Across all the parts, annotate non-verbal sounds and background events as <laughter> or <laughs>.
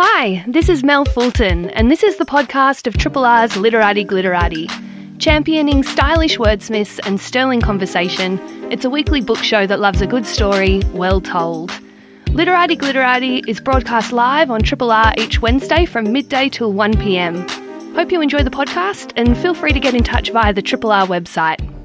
Hi, this is Mel Fulton, and this is the podcast of Triple R's Literati Glitterati. Championing stylish wordsmiths and sterling conversation, it's a weekly book show that loves a good story, well told. Literati Glitterati is broadcast live on Triple R each Wednesday from midday till 1pm. Hope you enjoy the podcast and feel free to get in touch via the Triple R website.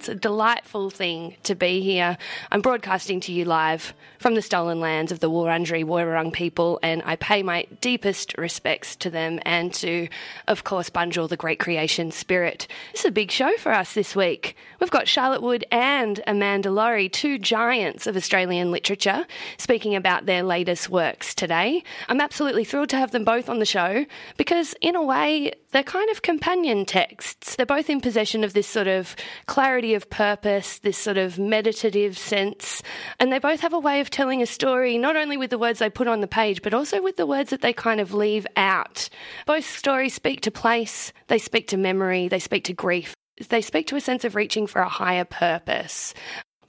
It's a delightful thing to be here. I'm broadcasting to you live from the stolen lands of the Wurundjeri Woiwurrung people, and I pay my deepest respects to them and to, of course, Bunjil, the great creation spirit. It's a big show for us this week. We've got Charlotte Wood and Amanda Lohrey, two giants of Australian literature, speaking about their latest works today. I'm absolutely thrilled to have them both on the show because, in a way, they're kind of companion texts. They're both in possession of this sort of clarity of purpose, this sort of meditative sense, and they both have a way of telling a story, not only with the words they put on the page, but also with the words that they kind of leave out. Both stories speak to place, they speak to memory, they speak to grief. They speak to a sense of reaching for a higher purpose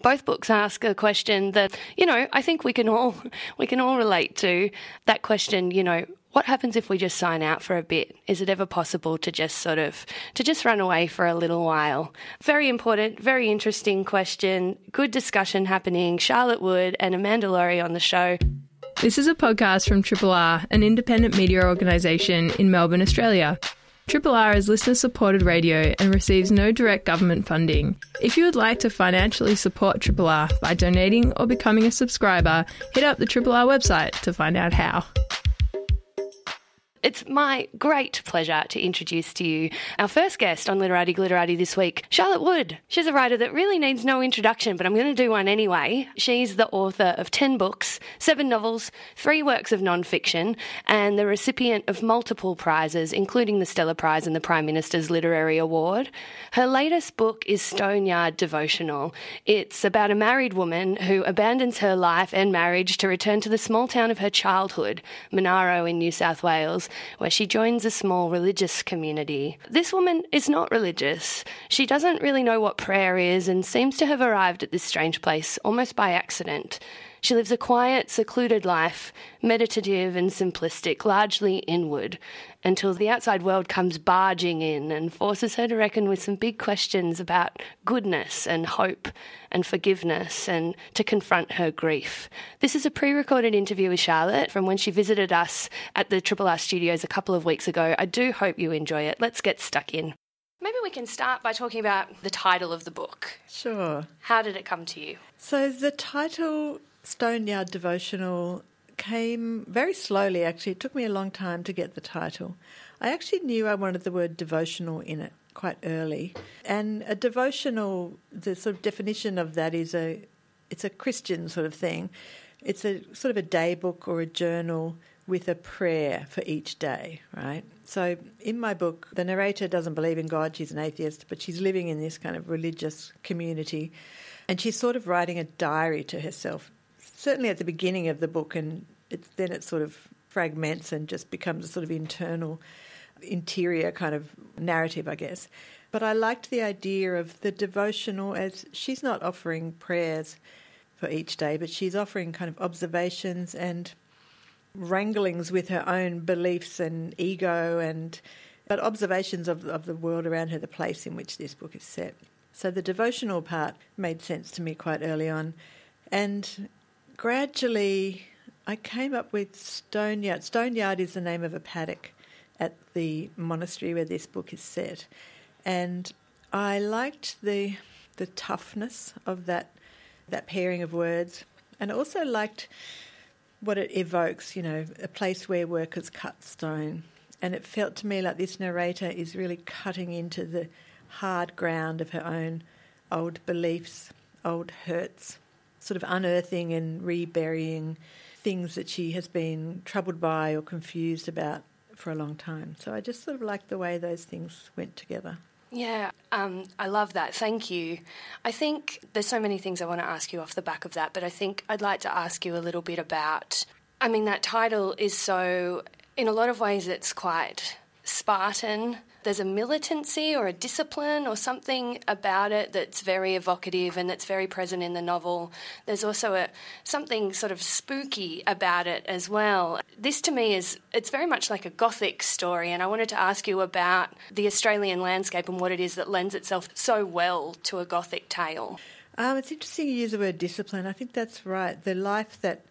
both books ask a question that you know I think we can all <laughs> we can all relate to that question you know what happens if we just sign out for a bit? Is it ever possible to just sort of to just run away for a little while? Very important, very interesting question. Good discussion happening. Charlotte Wood and Amanda Lohrey on the show. This is a podcast from Triple R, an independent media organisation in Melbourne, Australia. Triple R is listener supported radio and receives no direct government funding. If you would like to financially support Triple R by donating or becoming a subscriber, hit up the Triple R website to find out how. It's my great pleasure to introduce to you our first guest on Literati Glitterati this week, Charlotte Wood. She's a writer that really needs no introduction, but I'm going to do one anyway. She's the author of 10 books, 7 novels, 3 works of non-fiction, and the recipient of multiple prizes, including the Stella Prize and the Prime Minister's Literary Award. Her latest book is Stone Yard Devotional. It's about a married woman who abandons her life and marriage to return to the small town of her childhood, Monaro in New South Wales where she joins a small religious community. This woman is not religious. She doesn't really know what prayer is and seems to have arrived at this strange place almost by accident. She lives a quiet, secluded life, meditative and simplistic, largely inward, until the outside world comes barging in and forces her to reckon with some big questions about goodness and hope and forgiveness and to confront her grief. This is a pre recorded interview with Charlotte from when she visited us at the Triple R studios a couple of weeks ago. I do hope you enjoy it. Let's get stuck in. Maybe we can start by talking about the title of the book. Sure. How did it come to you? So the title Stone Yard Devotional came very slowly, actually. It took me a long time to get the title. I actually knew I wanted the word devotional in it quite early. And a devotional, the sort of definition of that is a it's a Christian sort of thing. It's a sort of a day book or a journal with a prayer for each day, right? So in my book, the narrator doesn't believe in God, she's an atheist, but she's living in this kind of religious community and she's sort of writing a diary to herself certainly at the beginning of the book, and it, then it sort of fragments and just becomes a sort of internal, interior kind of narrative, I guess. But I liked the idea of the devotional as she's not offering prayers for each day, but she's offering kind of observations and wranglings with her own beliefs and ego and but observations of of the world around her, the place in which this book is set. So the devotional part made sense to me quite early on. And gradually I came up with Stoneyard. Stoneyard is the name of a paddock at the monastery where this book is set. And I liked the the toughness of that that pairing of words and also liked what it evokes, you know, a place where workers cut stone. And it felt to me like this narrator is really cutting into the hard ground of her own old beliefs, old hurts, sort of unearthing and reburying things that she has been troubled by or confused about for a long time. So I just sort of like the way those things went together. Yeah, um, I love that. Thank you. I think there's so many things I want to ask you off the back of that, but I think I'd like to ask you a little bit about. I mean, that title is so, in a lot of ways, it's quite Spartan there's a militancy or a discipline or something about it that's very evocative and that's very present in the novel. There's also a something sort of spooky about it as well. This to me is it's very much like a gothic story and I wanted to ask you about the Australian landscape and what it is that lends itself so well to a gothic tale. Um, it's interesting you use the word discipline. I think that's right. The life that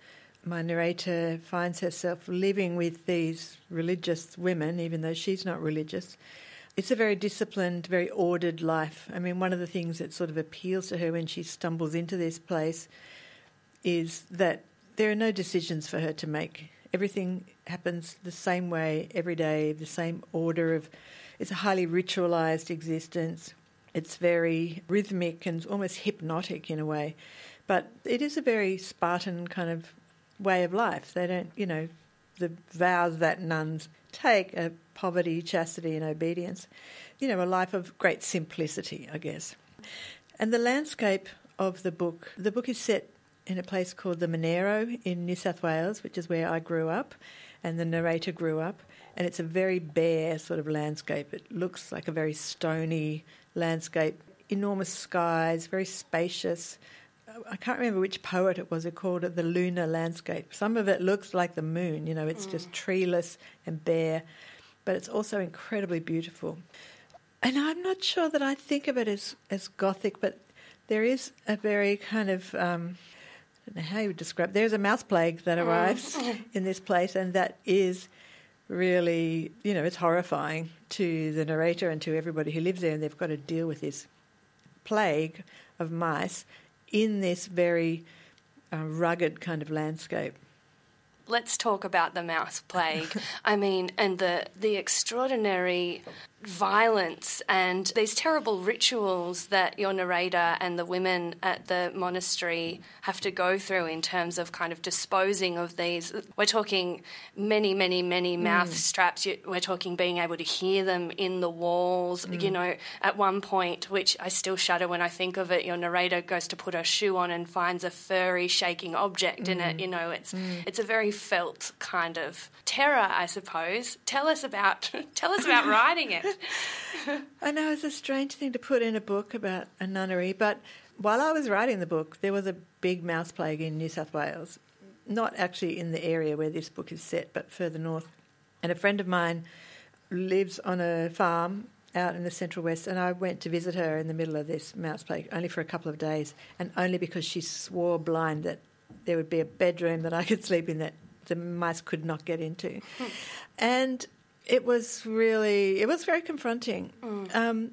my narrator finds herself living with these religious women, even though she's not religious. It's a very disciplined, very ordered life. I mean, one of the things that sort of appeals to her when she stumbles into this place is that there are no decisions for her to make. Everything happens the same way every day, the same order of. It's a highly ritualized existence. It's very rhythmic and almost hypnotic in a way. But it is a very Spartan kind of way of life. They don't, you know, the vows that nuns take are poverty, chastity, and obedience. You know, a life of great simplicity, I guess. And the landscape of the book, the book is set in a place called the Monaro in New South Wales, which is where I grew up, and the narrator grew up. And it's a very bare sort of landscape. It looks like a very stony landscape, enormous skies, very spacious, I can't remember which poet it was who called it the lunar landscape. Some of it looks like the moon, you know, it's mm. just treeless and bare, but it's also incredibly beautiful. And I'm not sure that I think of it as, as gothic, but there is a very kind of, um, I don't know how you would describe There's a mouse plague that mm. arrives mm. <laughs> in this place, and that is really, you know, it's horrifying to the narrator and to everybody who lives there, and they've got to deal with this plague of mice in this very uh, rugged kind of landscape. Let's talk about the mouse plague. <laughs> I mean, and the the extraordinary violence and these terrible rituals that your narrator and the women at the monastery have to go through in terms of kind of disposing of these. We're talking many, many, many mm. mouth straps. We're talking being able to hear them in the walls. Mm. You know, at one point, which I still shudder when I think of it, your narrator goes to put her shoe on and finds a furry, shaking object mm. in it. Mm. You know, it's mm. it's a very felt kind of terror, I suppose. Tell us about <laughs> tell us about writing it. <laughs> I know it's a strange thing to put in a book about a nunnery, but while I was writing the book, there was a big mouse plague in New South Wales. Not actually in the area where this book is set, but further north. And a friend of mine lives on a farm out in the central west, and I went to visit her in the middle of this mouse plague, only for a couple of days, and only because she swore blind that there would be a bedroom that I could sleep in that the mice could not get into. Hmm. And it was really, it was very confronting. Mm. Um,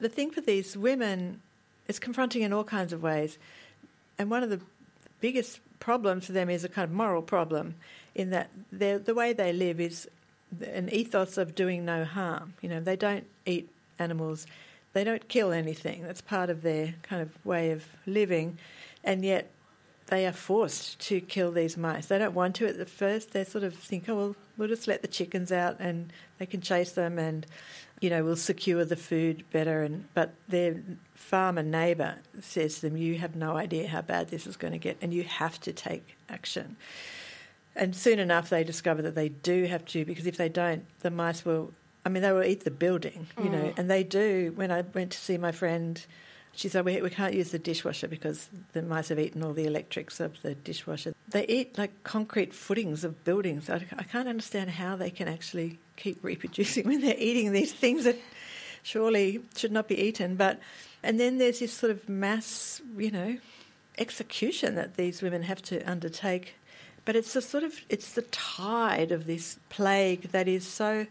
the thing for these women is confronting in all kinds of ways. And one of the biggest problems for them is a kind of moral problem in that the way they live is an ethos of doing no harm. You know, they don't eat animals, they don't kill anything. That's part of their kind of way of living. And yet they are forced to kill these mice. They don't want to at the first. They sort of think, oh, well, we'll just let the chickens out and they can chase them and, you know, we'll secure the food better. And But their farmer neighbour says to them, you have no idea how bad this is going to get and you have to take action. And soon enough, they discover that they do have to because if they don't, the mice will, I mean, they will eat the building, you mm. know, and they do. When I went to see my friend she said, we, we can't use the dishwasher because the mice have eaten all the electrics of the dishwasher. They eat like concrete footings of buildings. I, I can't understand how they can actually keep reproducing <laughs> when they're eating these things that surely should not be eaten. But and then there's this sort of mass, you know, execution that these women have to undertake. But it's a sort of it's the tide of this plague that is so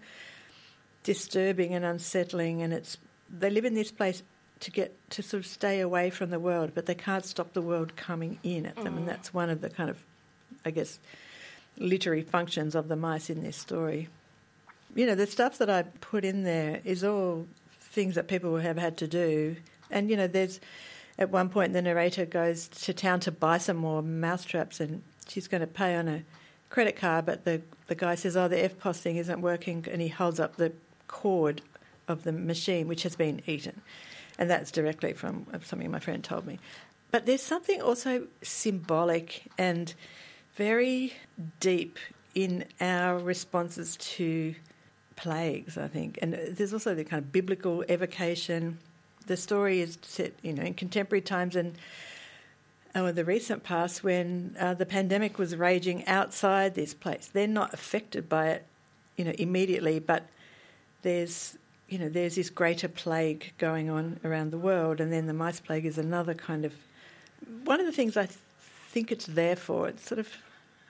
disturbing and unsettling, and it's they live in this place to get to sort of stay away from the world, but they can't stop the world coming in at them, mm. and that's one of the kind of, I guess, literary functions of the mice in this story. You know, the stuff that I put in there is all things that people have had to do, and you know, there's at one point the narrator goes to town to buy some more mousetraps, and she's going to pay on a credit card, but the the guy says, "Oh, the EFTPOS thing isn't working," and he holds up the cord of the machine, which has been eaten and that's directly from something my friend told me. But there's something also symbolic and very deep in our responses to plagues, I think. And there's also the kind of biblical evocation. The story is set, you know, in contemporary times and oh, the recent past when uh, the pandemic was raging outside this place. They're not affected by it, you know, immediately, but there's you know there's this greater plague going on around the world, and then the mice plague is another kind of one of the things I th- think it's there for. It's sort of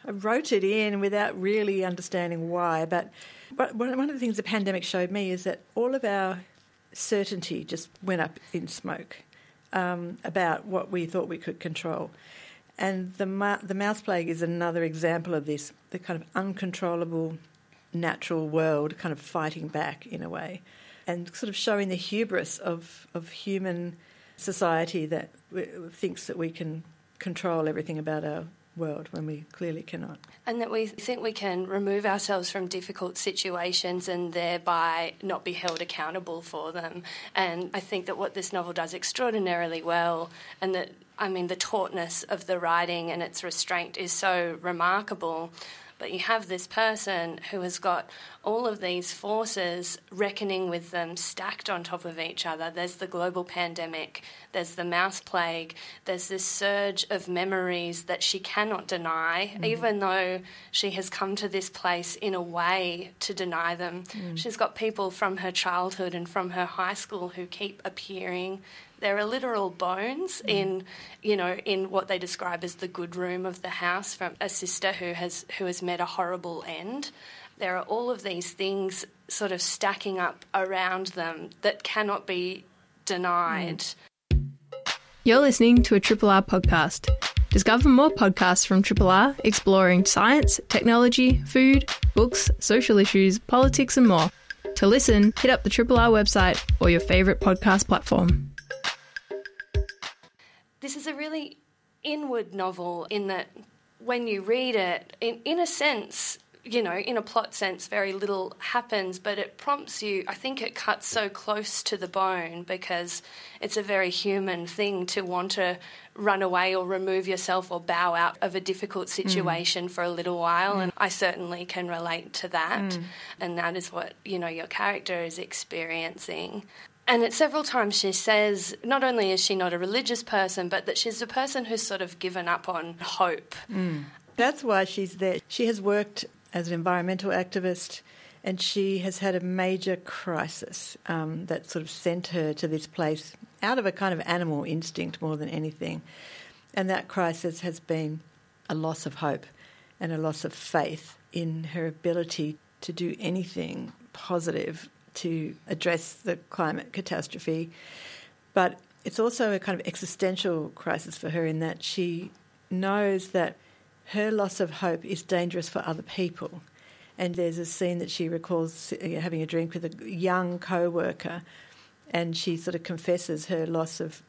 I wrote it in without really understanding why, but but one of the things the pandemic showed me is that all of our certainty just went up in smoke um, about what we thought we could control. And the, ma- the mouse plague is another example of this the kind of uncontrollable natural world kind of fighting back in a way and sort of showing the hubris of, of human society that thinks that we can control everything about our world when we clearly cannot. And that we think we can remove ourselves from difficult situations and thereby not be held accountable for them. And I think that what this novel does extraordinarily well, and that, I mean, the tautness of the writing and its restraint is so remarkable. But you have this person who has got all of these forces reckoning with them stacked on top of each other. There's the global pandemic, there's the mouse plague, there's this surge of memories that she cannot deny, mm. even though she has come to this place in a way to deny them. Mm. She's got people from her childhood and from her high school who keep appearing there are literal bones mm. in, you know, in what they describe as the good room of the house from a sister who has who has met a horrible end. There are all of these things sort of stacking up around them that cannot be denied. Mm. You're listening to a Triple R podcast. Discover more podcasts from Triple R exploring science, technology, food, books, social issues, politics, and more. To listen, hit up the Triple R website or your favourite podcast platform this is a really inward novel in that when you read it, in, in a sense, you know, in a plot sense, very little happens, but it prompts you. I think it cuts so close to the bone because it's a very human thing to want to run away or remove yourself or bow out of a difficult mm. situation mm. for a little while. Mm. And I certainly can relate to that. Mm. And that is what, you know, your character is experiencing. And at several times she says not only is she not a religious person, but that she's a person who's sort of given up on hope. Mm. That's why she's there. She has worked as an environmental activist and she has had a major crisis um, that sort of sent her to this place out of a kind of animal instinct more than anything. And that crisis has been a loss of hope and a loss of faith in her ability to do anything positive to address the climate catastrophe. But it's also a kind of existential crisis for her in that she knows that her loss of hope is dangerous for other people. And there's a scene that she recalls uh, having a drink with a young co worker, and she sort of confesses her loss of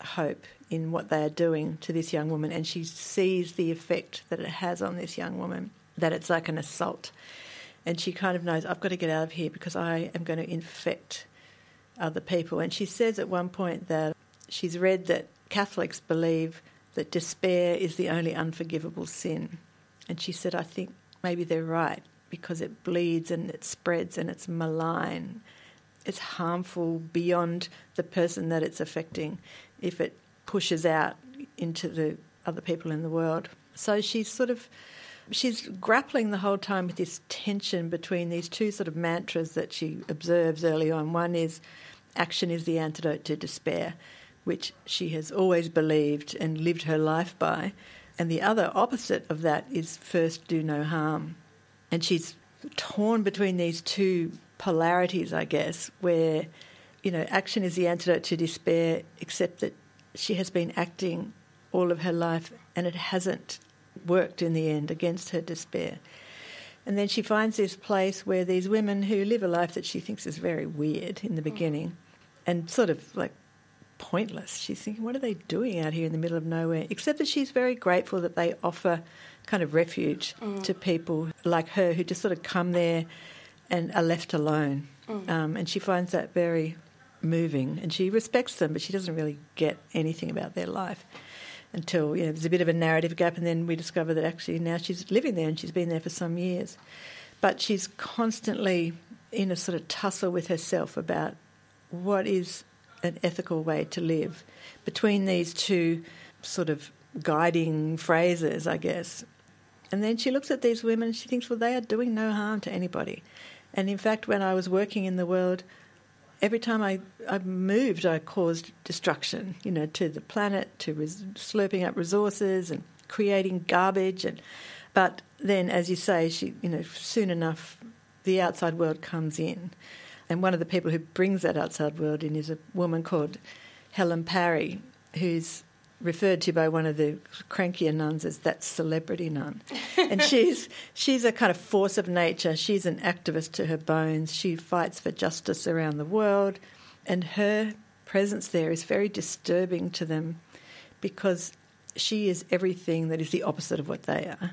hope in what they are doing to this young woman, and she sees the effect that it has on this young woman, that it's like an assault and she kind of knows I've got to get out of here because I am going to infect other people. And she says at one point that she's read that Catholics believe that despair is the only unforgivable sin. And she said, I think maybe they're right because it bleeds and it spreads and it's malign. It's harmful beyond the person that it's affecting if it pushes out into the other people in the world. So she's sort of she's grappling the whole time with this tension between these two sort of mantras that she observes early on. One is action is the antidote to despair, which she has always believed and lived her life by. And the other opposite of that is first do no harm. And she's torn between these two polarities, I guess, where, you know, action is the antidote to despair, except that she has been acting all of her life and it hasn't worked in the end against her despair. And then she finds this place where these women who live a life that she thinks is very weird in the mm. beginning and sort of like pointless. She's thinking, what are they doing out here in the middle of nowhere? Except that she's very grateful that they offer kind of refuge mm. to people like her who just sort of come there and are left alone. Mm. Um, and she finds that very moving and she respects them, but she doesn't really get anything about their life until you know, there's a bit of a narrative gap, and then we discover that actually now she's living there and she's been there for some years. But she's constantly in a sort of tussle with herself about what is an ethical way to live between these two sort of guiding phrases, I guess. And then she looks at these women and she thinks, well, they are doing no harm to anybody. And in fact, when I was working in the world, every time I, I moved, I caused destruction, you know, to the planet, to res- slurping up resources and creating garbage. And but then, as you say, she, you know, soon enough, the outside world comes in, and one of the people who brings that outside world in is a woman called Helen Parry, who's referred to by one of the crankier nuns as that celebrity nun. and <laughs> she's she's a kind of force of nature. She's an activist to her bones. She fights for justice around the world. And her presence there is very disturbing to them because she is everything that is the opposite of what they are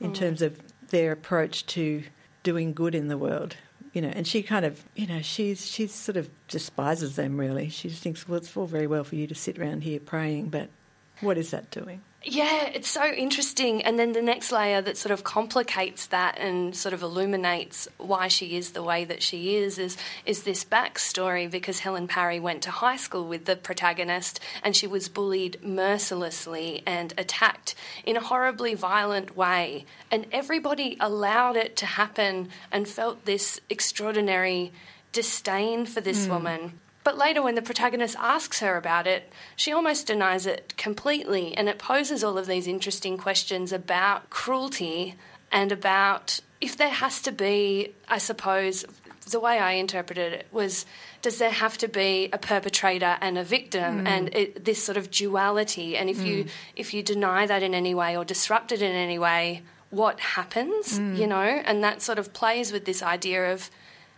in mm. terms of their approach to doing good in the world you know, and she kind of, you know, she's she sort of despises them really. She just thinks, well, it's all very well for you to sit around here praying, but what is that doing? Yeah, it's so interesting. And then the next layer that sort of complicates that and sort of illuminates why she is the way that she is is is this backstory because Helen Parry went to high school with the protagonist and she was bullied mercilessly and attacked in a horribly violent way. And everybody allowed it to happen and felt this extraordinary disdain for this mm. woman. But later, when the protagonist asks her about it, she almost denies it completely, and it poses all of these interesting questions about cruelty and about if there has to be, I suppose, the way I interpreted it was does there have to be a perpetrator and a victim mm. and it, this sort of duality and if mm. you if you deny that in any way or disrupt it in any way what happens mm. you know and that sort of plays with this idea of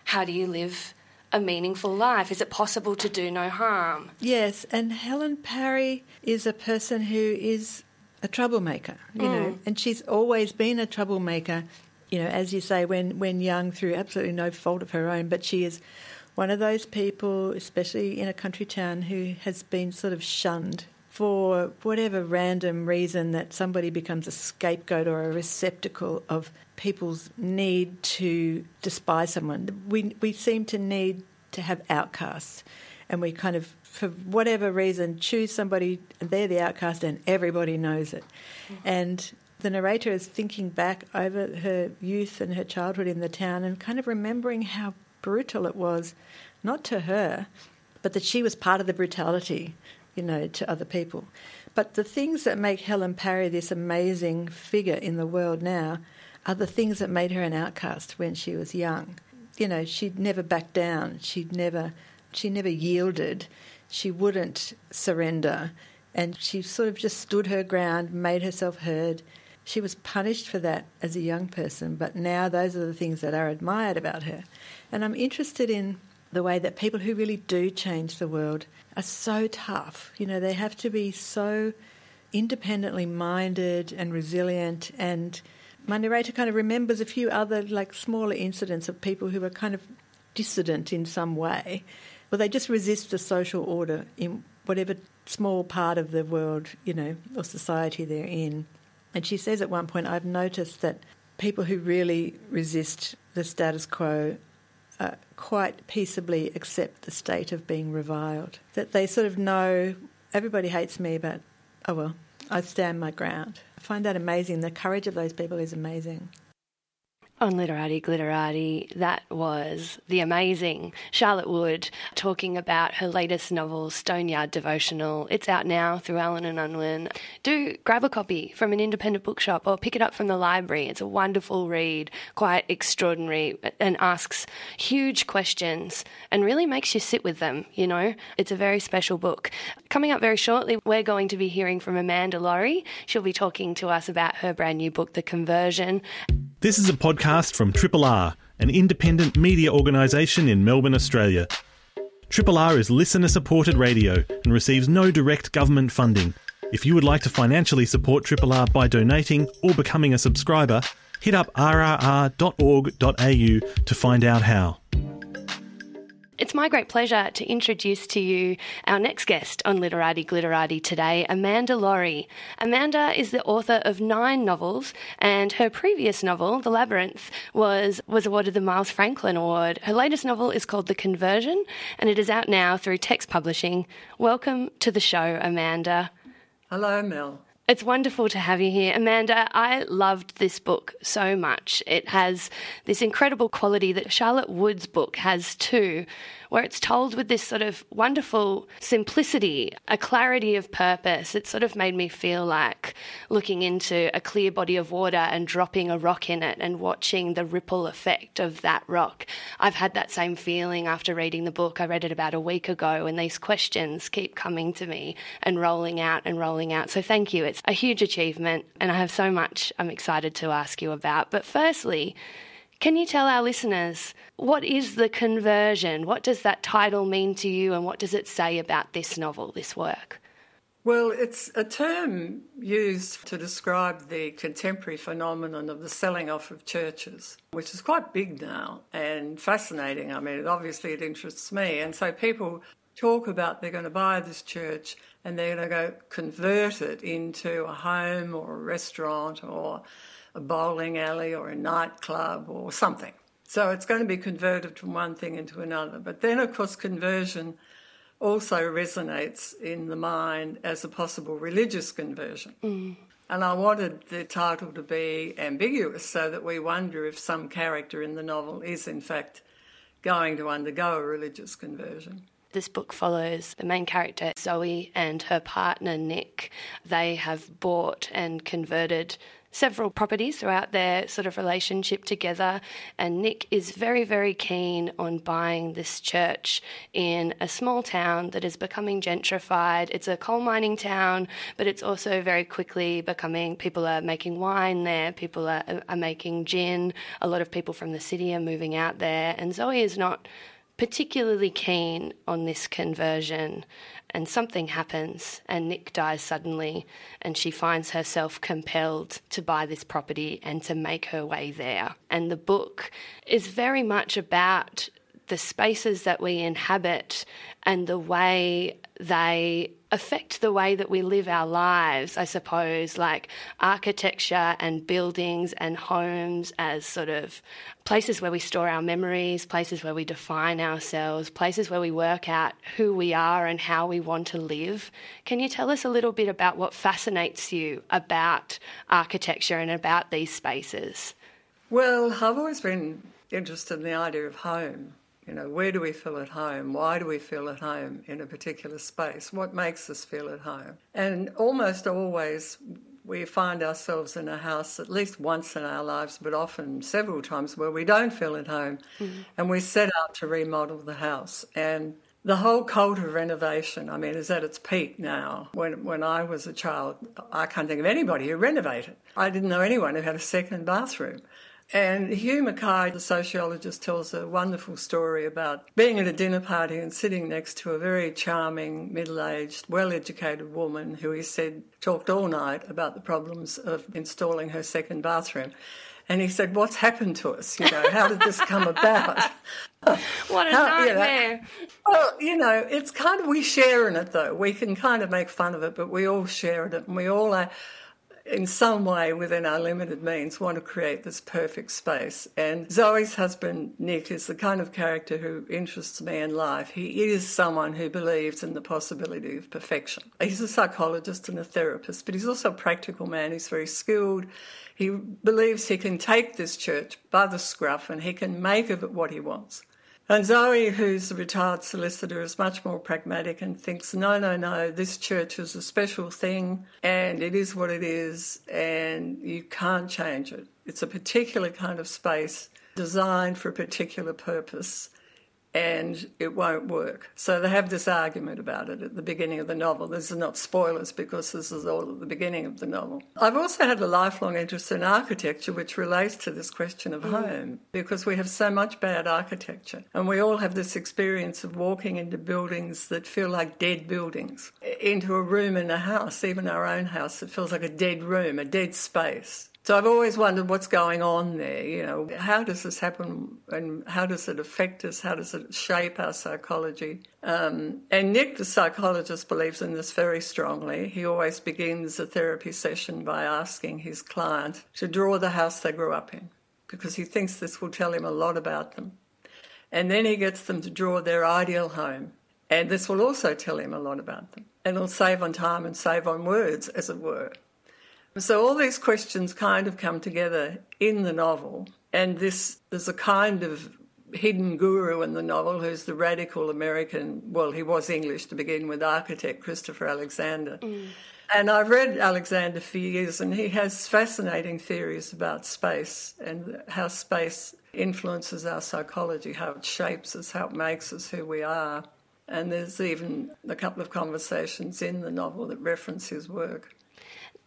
how do you live a meaningful life? Is it possible to do no harm? Yes, and Helen Parry is a person who is a troublemaker, you mm. know, and she's always been a troublemaker, you know, as you say, when, when young through absolutely no fault of her own, but she is one of those people, especially in a country town, who has been sort of shunned for whatever random reason that somebody becomes a scapegoat or a receptacle of people's need to despise someone. We we seem to need to have outcasts, and we kind of, for whatever reason, choose somebody and they're the outcast, and everybody knows it. Mm-hmm. And the narrator is thinking back over her youth and her childhood in the town, and kind of remembering how brutal it was, not to her, but that she was part of the brutality you know, to other people. But the things that make Helen Parry this amazing figure in the world now are the things that made her an outcast when she was young. You know, she'd never backed down. She'd never, she never yielded. She wouldn't surrender, and she sort of just stood her ground, made herself heard. She was punished for that as a young person, but now those are the things that are admired about her. And I'm interested in the way that people who really do change the world are so tough. You know, they have to be so independently minded and resilient. And my narrator kind of remembers a few other, like, smaller incidents of people who are kind of dissident in some way. Well, they just resist the social order in whatever small part of the world, you know, or society they're in. And she says at one point, I've noticed that people who really resist the status quo uh, quite peaceably accept the state of being reviled. That they sort of know everybody hates me, but oh well, I stand my ground. I find that amazing. The courage of those people is amazing on Literati Glitterati, that was the amazing Charlotte Wood talking about her latest novel, Stone Yard Devotional. It's out now through Allen and Unwin. Do grab a copy from an independent bookshop or pick it up from the library. It's a wonderful read, quite extraordinary, and asks huge questions and really makes you sit with them, you know? It's a very special book. Coming up very shortly, we're going to be hearing from Amanda Lohrey. She'll be talking to us about her brand new book, The Conversion. This is a podcast from Triple R, an independent media organisation in Melbourne, Australia. Triple R is listener supported radio and receives no direct government funding. If you would like to financially support Triple R by donating or becoming a subscriber, hit up rrr.org.au to find out how. It's my great pleasure to introduce to you our next guest on Literati Glitterati today, Amanda Lohrey. Amanda is the author of nine novels, and her previous novel, The Labyrinth, was, was awarded the Miles Franklin Award. Her latest novel is called The Conversion, and it is out now through Text Publishing. Welcome to the show, Amanda. Hello, Mel. It's wonderful to have you here. Amanda, I loved this book so much. It has this incredible quality that Charlotte Wood's book has too, where it's told with this sort of wonderful simplicity, a clarity of purpose. It sort of made me feel like looking into a clear body of water and dropping a rock in it and watching the ripple effect of that rock. I've had that same feeling after reading the book. I read it about a week ago, and these questions keep coming to me and rolling out and rolling out. So thank you. It's a huge achievement, and I have so much I'm excited to ask you about. But firstly, can you tell our listeners what is the conversion? What does that title mean to you, and what does it say about this novel, this work? Well, it's a term used to describe the contemporary phenomenon of the selling off of churches, which is quite big now and fascinating. I mean, obviously it interests me. And so people talk about they're going to buy this church and they're going to go convert it into a home or a restaurant or a bowling alley or a nightclub or something. So it's going to be converted from one thing into another. But then, of course, conversion also resonates in the mind as a possible religious conversion. Mm. And I wanted the title to be ambiguous so that we wonder if some character in the novel is, in fact, going to undergo a religious conversion. This book follows the main character, Zoe, and her partner, Nick. They have bought and converted several properties throughout their sort of relationship together. And Nick is very, very keen on buying this church in a small town that is becoming gentrified. It's a coal mining town, but it's also very quickly becoming people are making wine there, people are, are making gin. A lot of people from the city are moving out there. And Zoe is not particularly keen on this conversion and something happens and Nick dies suddenly and she finds herself compelled to buy this property and to make her way there. And the book is very much about the spaces that we inhabit and the way they affect the way that we live our lives, I suppose, like architecture and buildings and homes as sort of places where we store our memories, places where we define ourselves, places where we work out who we are and how we want to live. Can you tell us a little bit about what fascinates you about architecture and about these spaces? Well, I've always been interested in the idea of home you know, where do we feel at home? Why do we feel at home in a particular space? What makes us feel at home? And almost always we find ourselves in a house at least once in our lives, but often several times where we don't feel at home mm-hmm. and we set out to remodel the house. And the whole cult of renovation, I mean, is at its peak now. When, when I was a child, I can't think of anybody who renovated. I didn't know anyone who had a second bathroom. And Hugh Mackay, the sociologist, tells a wonderful story about being at a dinner party and sitting next to a very charming, middle aged, well educated woman who he said talked all night about the problems of installing her second bathroom. And he said, What's happened to us? You know, how did this come about? <laughs> what a how, nightmare. You know, well, you know, it's kind of, we share in it though. We can kind of make fun of it, but we all share in it and we all are in some way within our limited means want to create this perfect space. And Zoe's husband, Nick, is the kind of character who interests me in life. He is someone who believes in the possibility of perfection. He's a psychologist and a therapist, but he's also a practical man. He's very skilled. He believes he can take this church by the scruff and he can make of it what he wants. And Zoe, who's a retired solicitor, is much more pragmatic and thinks, no, no, no, this church is a special thing and it is what it is and you can't change it. It's a particular kind of space designed for a particular purpose and it won't work. So they have this argument about it at the beginning of the novel. This is not spoilers because this is all at the beginning of the novel. I've also had a lifelong interest in architecture, which relates to this question of mm. home, because we have so much bad architecture. And we all have this experience of walking into buildings that feel like dead buildings, into a room in a house, even our own house, it feels like a dead room, a dead space. So I've always wondered what's going on there. You know, how does this happen and how does it affect us? How does it shape our psychology? Um, and Nick, the psychologist, believes in this very strongly. He always begins a therapy session by asking his client to draw the house they grew up in because he thinks this will tell him a lot about them. And then he gets them to draw their ideal home. And this will also tell him a lot about them. And it'll save on time and save on words, as it were. So all these questions kind of come together in the novel, and this there's a kind of hidden guru in the novel who's the radical American. Well, he was English to begin with, architect Christopher Alexander. Mm. And I've read Alexander for years, and he has fascinating theories about space and how space influences our psychology, how it shapes us, how it makes us who we are. And there's even a couple of conversations in the novel that reference his work.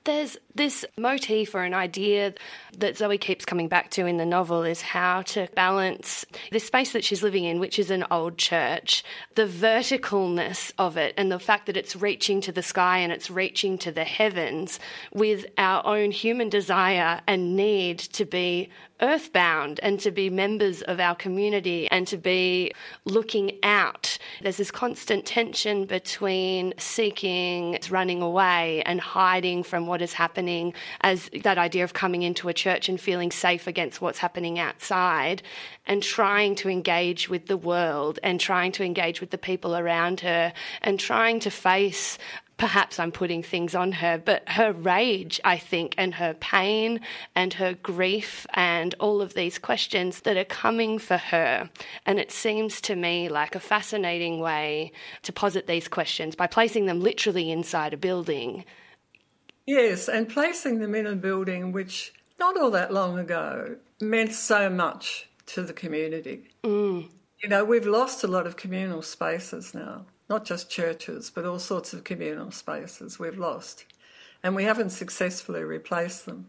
There's this motif or an idea that Zoe keeps coming back to in the novel is how to balance the space that she's living in, which is an old church, the verticalness of it, and the fact that it's reaching to the sky and it's reaching to the heavens with our own human desire and need to be earthbound and to be members of our community and to be looking out. There's this constant tension between seeking, running away, and hiding from what is happening, as that idea of coming into a church and feeling safe against what's happening outside, and trying to engage with the world and trying to engage with the people around her and trying to face perhaps I'm putting things on her, but her rage, I think, and her pain and her grief and all of these questions that are coming for her. And it seems to me like a fascinating way to posit these questions by placing them literally inside a building. Yes, and placing them in a building which, not all that long ago, meant so much to the community. Mm. You know, we've lost a lot of communal spaces now not just churches, but all sorts of communal spaces we've lost. And we haven't successfully replaced them.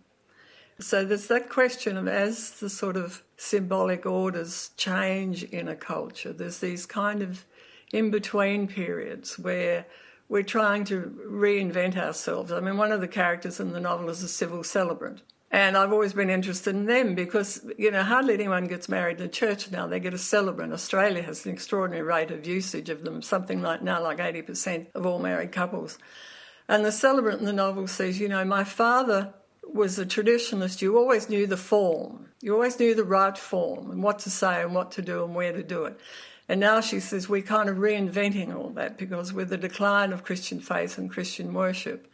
So there's that question of as the sort of symbolic orders change in a culture, there's these kind of in between periods where we're trying to reinvent ourselves. I mean, one of the characters in the novel is a civil celebrant. And I've always been interested in them because, you know, hardly anyone gets married in church now. They get a celebrant. Australia has an extraordinary rate of usage of them, something like now like 80% of all married couples. And the celebrant in the novel says, you know, my father was a traditionalist. You always knew the form. You always knew the right form and what to say and what to do and where to do it. And now she says we're kind of reinventing all that because with the decline of Christian faith and Christian worship,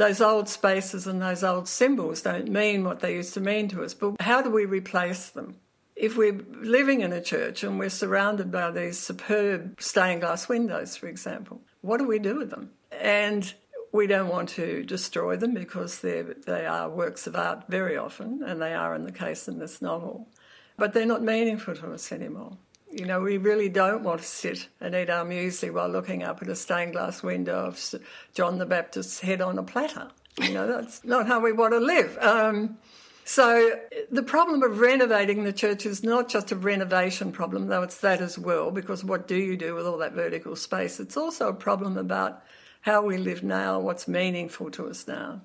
those old spaces and those old symbols don't mean what they used to mean to us. But how do we replace them? If we're living in a church and we're surrounded by these superb stained glass windows, for example, what do we do with them? And we don't want to destroy them because they are works of art very often, and they are in the case in this novel. But they're not meaningful to us anymore. You know, we really don't want to sit and eat our muesli while looking up at a stained glass window of John the Baptist's head on a platter. You know, that's not how we want to live. Um, so the problem of renovating the church is not just a renovation problem, though it's that as well, because what do you do with all that vertical space? It's also a problem about how we live now, what's meaningful to us now.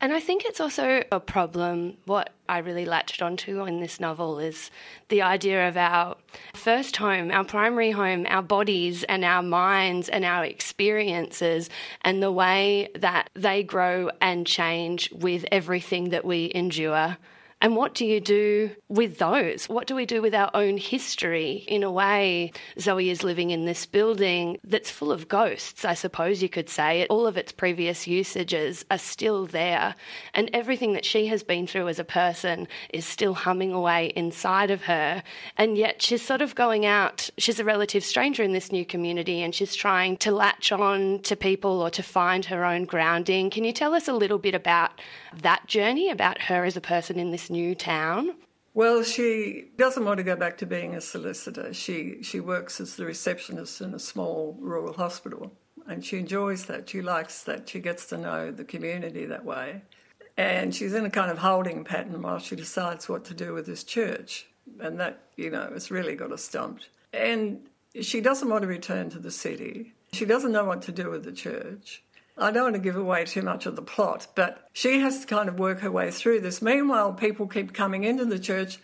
And I think it's also a problem. What I really latched onto in this novel is the idea of our first home, our primary home, our bodies and our minds and our experiences, and the way that they grow and change with everything that we endure and what do you do with those? What do we do with our own history? In a way, Zoe is living in this building that's full of ghosts, I suppose you could say. All of its previous usages are still there, and everything that she has been through as a person is still humming away inside of her. And yet she's sort of going out, she's a relative stranger in this new community, and she's trying to latch on to people or to find her own grounding. Can you tell us a little bit about that journey, about her as a person in this new town? Well, she doesn't want to go back to being a solicitor. She she works as the receptionist in a small rural hospital, and she enjoys that. She likes that. She gets to know the community that way, and she's in a kind of holding pattern while she decides what to do with this church, and that you know has really got her stumped. And she doesn't want to return to the city. She doesn't know what to do with the church. I don't want to give away too much of the plot, but she has to kind of work her way through this. Meanwhile, people keep coming into the church,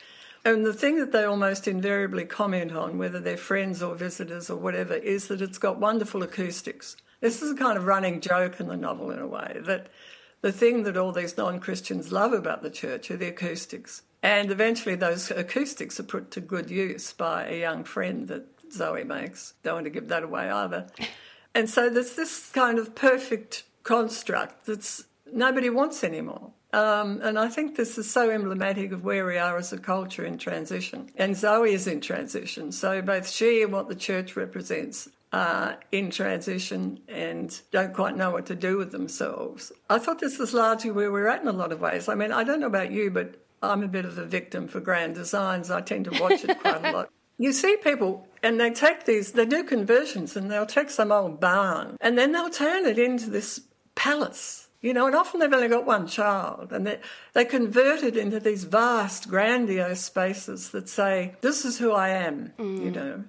and the thing that they almost invariably comment on, whether they're friends or visitors or whatever, is that it's got wonderful acoustics. This is a kind of running joke in the novel, in a way, that the thing that all these non Christians love about the church are the acoustics. And eventually, those acoustics are put to good use by a young friend that Zoe makes. Don't want to give that away either. <laughs> And so there's this kind of perfect construct that's nobody wants anymore. Um, and I think this is so emblematic of where we are as a culture in transition. And Zoe is in transition. So both she and what the church represents are in transition and don't quite know what to do with themselves. I thought this was largely where we're at in a lot of ways. I mean, I don't know about you, but I'm a bit of a victim for grand designs. I tend to watch it quite a <laughs> lot. You see people and they take these, they do conversions and they'll take some old barn and then they'll turn it into this palace. You know, and often they've only got one child, and they, they convert it into these vast, grandiose spaces that say, This is who I am, mm. you know.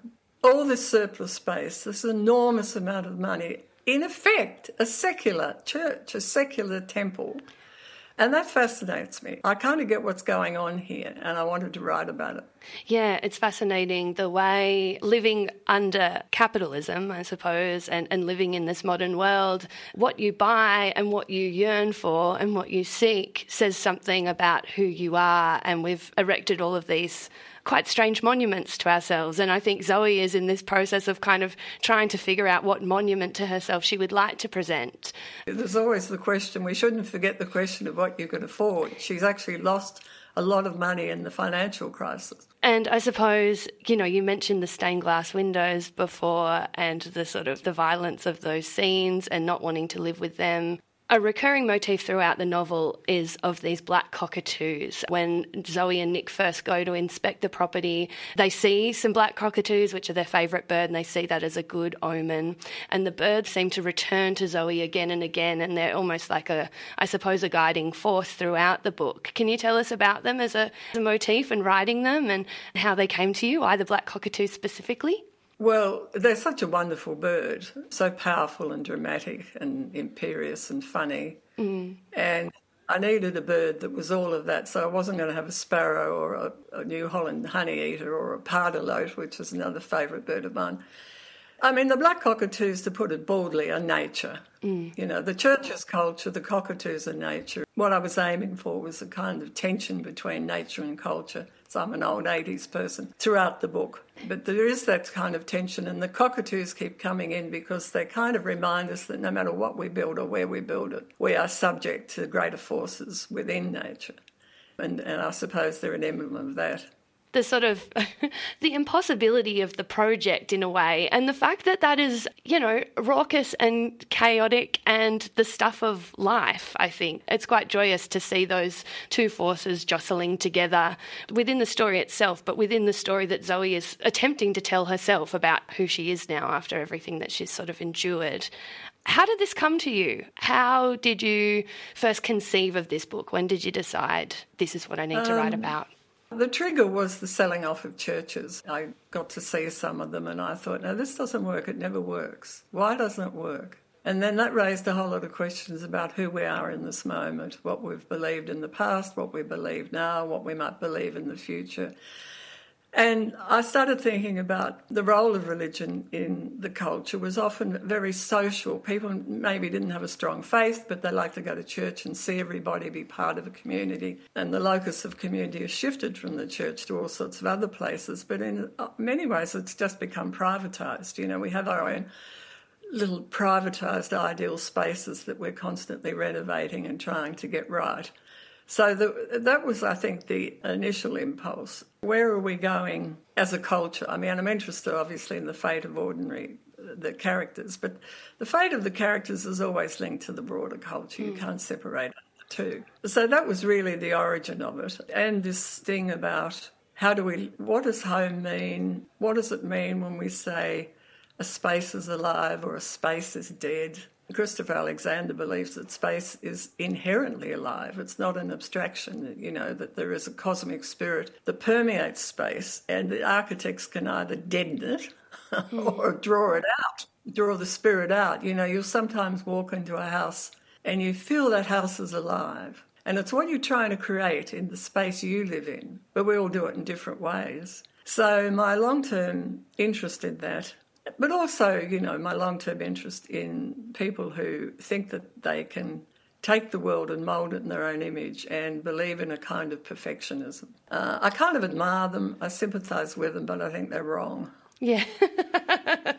All this surplus space, this enormous amount of money, in effect, a secular church, a secular temple and that fascinates me. I kind of get what's going on here, and I wanted to write about it. Yeah, it's fascinating the way living under capitalism, I suppose, and, and living in this modern world, what you buy and what you yearn for and what you seek says something about who you are. And we've erected all of these quite strange monuments to ourselves. And I think Zoe is in this process of kind of trying to figure out what monument to herself she would like to present. There's always the question, we shouldn't forget the question of what you can afford. She's actually lost a lot of money in the financial crisis. And I suppose, you know, you mentioned the stained glass windows before and the sort of the violence of those scenes and not wanting to live with them. A recurring motif throughout the novel is of these black cockatoos. When Zoe and Nick first go to inspect the property, they see some black cockatoos, which are their favourite bird, and they see that as a good omen. And the birds seem to return to Zoe again and again, and they're almost like a, I suppose, a guiding force throughout the book. Can you tell us about them as a, as a motif and writing them and how they came to you, the black cockatoos specifically? Well, they're such a wonderful bird, so powerful and dramatic and imperious and funny. Mm. And I needed a bird that was all of that, so I wasn't going to have a sparrow or a, a New Holland honey eater or a pardalote, which is another favourite bird of mine. I mean, the black cockatoos, to put it baldly, are nature. Mm. You know, the church's culture, the cockatoos are nature. What I was aiming for was a kind of tension between nature and culture. So I'm an old 80s person throughout the book. But there is that kind of tension, and the cockatoos keep coming in because they kind of remind us that no matter what we build or where we build it, we are subject to greater forces within nature. And, and I suppose they're an emblem of that the sort of <laughs> the impossibility of the project in a way and the fact that that is you know raucous and chaotic and the stuff of life i think it's quite joyous to see those two forces jostling together within the story itself but within the story that zoe is attempting to tell herself about who she is now after everything that she's sort of endured how did this come to you? How did you first conceive of this book? When did you decide this is what I need to write um, about? The trigger was the selling off of churches. I got to see some of them and I thought, no, this doesn't work. It never works. Why doesn't it work? And then that raised a whole lot of questions about who we are in this moment, what we've believed in the past, what we believe now, what we might believe in the future. And I started thinking about the role of religion in the culture was often very social. People maybe didn't have a strong faith, but they like to go to church and see everybody be part of a community. And the locus of community has shifted from the church to all sorts of other places. But in uh, many ways, it's just become privatised. You know, we have our own little privatised ideal spaces that we're constantly renovating and trying to get right. So the, that was, I think, the initial impulse. Where are we going as a culture? I mean, I'm interested, obviously, in the fate of ordinary the characters, but the fate of the characters is always linked to the broader culture. You hmm. can't separate the two. So that was really the origin of it, and this thing about how do we, what does home mean? What does it mean when we say a space is alive or a space is dead? Christopher Alexander believes that space is inherently alive. It's not an abstraction, you know, that there is a cosmic spirit that permeates space, and the architects can either deaden it <laughs> hmm. or draw it out. draw the spirit out. You know, you'll sometimes walk into a house and you feel that house is alive. And it's what you're trying to create in the space you live in, but we all do it in different ways. So, my long term interest in that, but also, you know, my long term interest in people who think that they can take the world and mould it in their own image and believe in a kind of perfectionism. Uh, I kind of admire them, I sympathise with them, but I think they're wrong. Yeah. <laughs>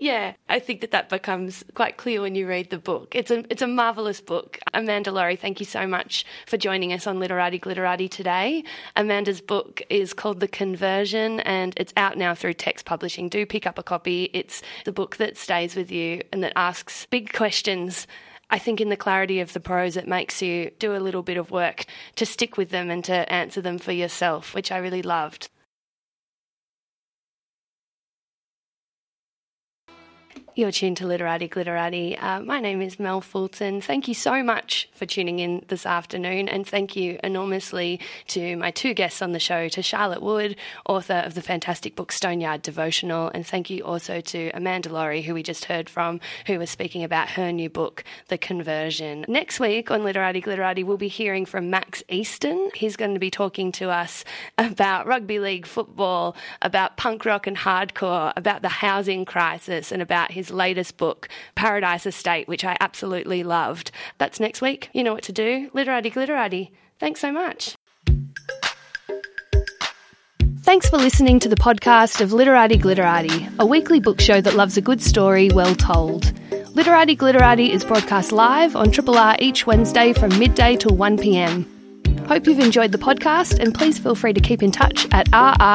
yeah, I think that that becomes quite clear when you read the book. It's a it's a marvelous book. Amanda Lohrey, thank you so much for joining us on Literati Glitterati today. Amanda's book is called The Conversion and it's out now through Text Publishing. Do pick up a copy. It's the book that stays with you and that asks big questions I think in the clarity of the prose, it makes you do a little bit of work to stick with them and to answer them for yourself, which I really loved. You're tuned to Literati Glitterati. Uh, my name is Mel Fulton. Thank you so much for tuning in this afternoon, and thank you enormously to my two guests on the show, to Charlotte Wood, author of the fantastic book Stone Yard Devotional, and thank you also to Amanda Lohrey, who we just heard from, who was speaking about her new book, The Conversion. Next week on Literati Glitterati, we'll be hearing from Max Easton. He's going to be talking to us about rugby league football, about punk rock and hardcore, about the housing crisis, and about his his latest book, Paradise Estate, which I absolutely loved. That's next week. You know what to do. Literati Glitterati. Thanks so much. Thanks for listening to the podcast of Literati Glitterati, a weekly book show that loves a good story well told. Literati Glitterati is broadcast live on Triple R each Wednesday from midday till 1pm. Hope you've enjoyed the podcast and please feel free to keep in touch at rrr.org.au.